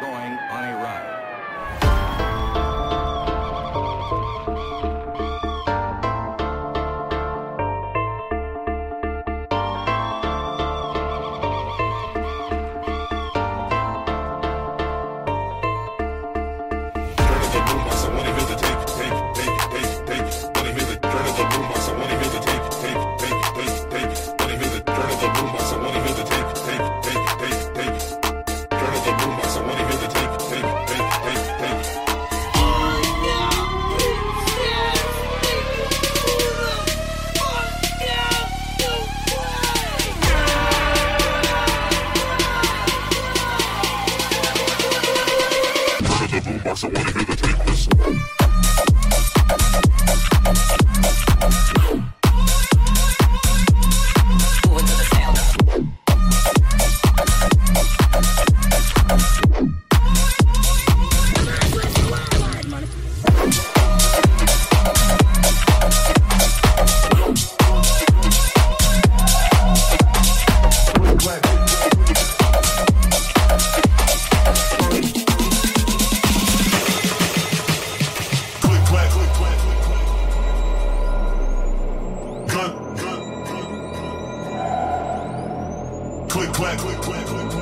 going on a ride. clap, clap, clap, clap.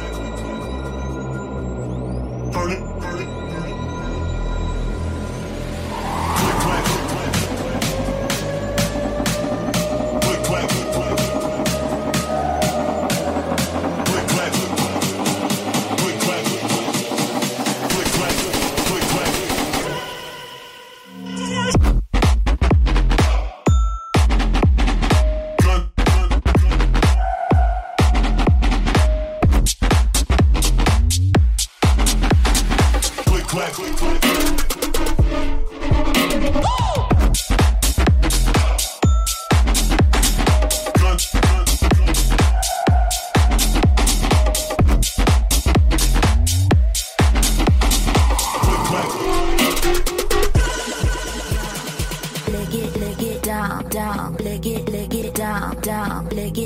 now.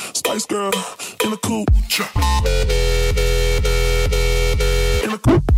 Spice Girl in a cool. In a cool.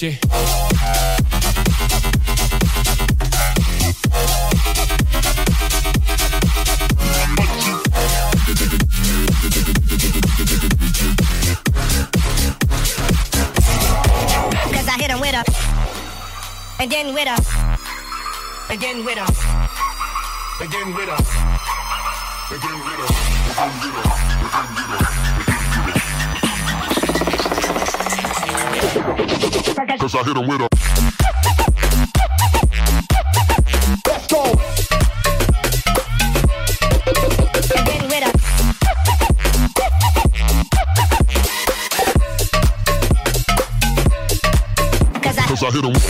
Gucci. Cause I hit him with a, and then with a, and then with a, and then with a, and then with a, and then with a, and then with a. Cause I hit him with a Let's go. AGEN WIDA. Cause I hit him.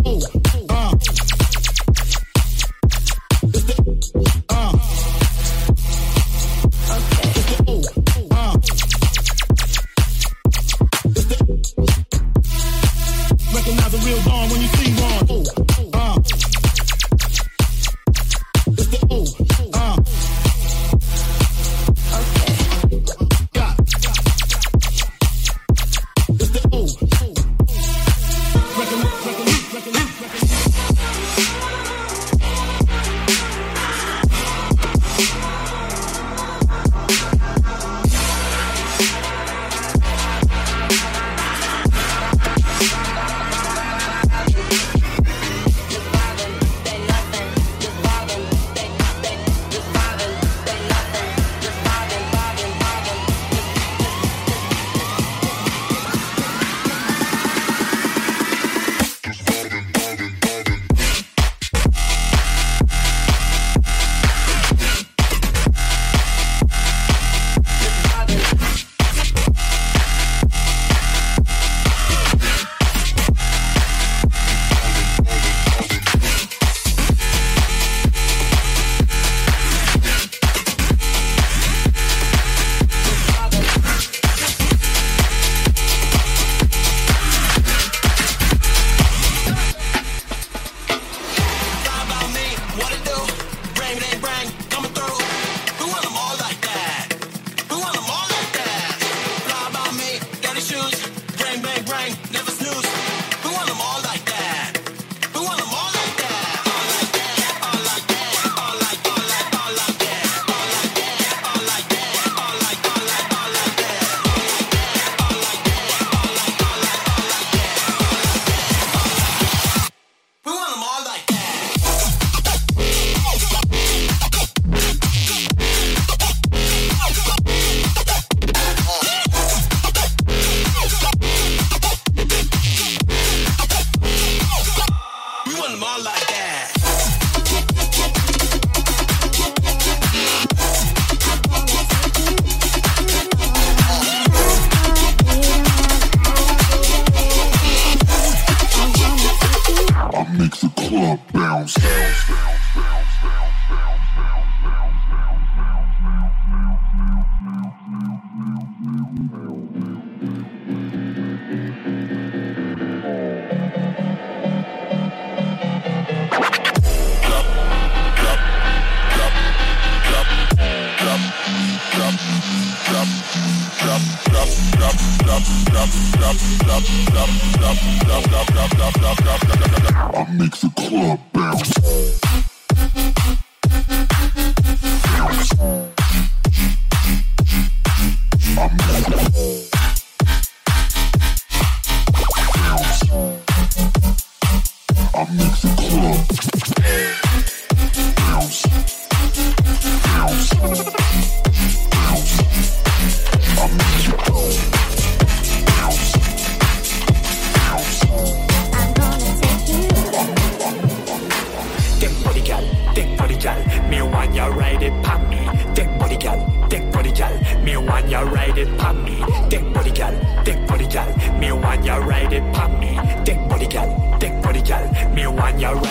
I make the club bounce.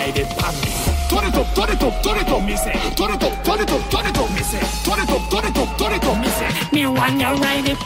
ないでパン取れトトレとトれと見せ取れト取れトトレと見せ取れと取れト取れト見せ Me want you right in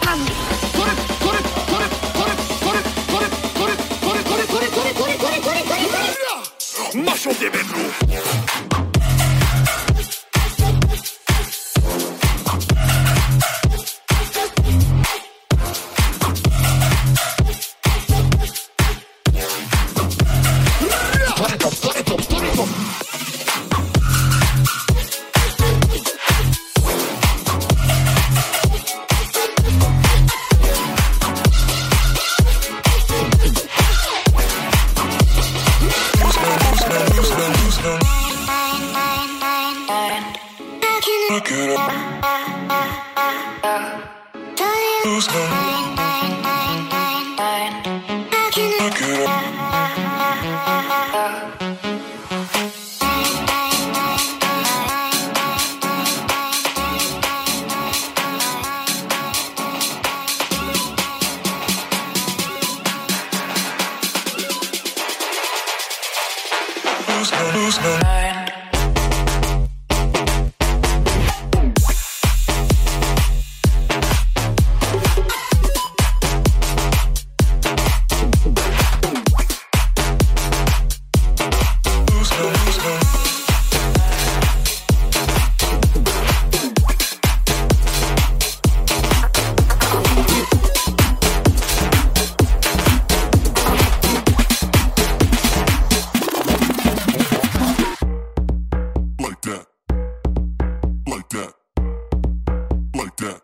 like that,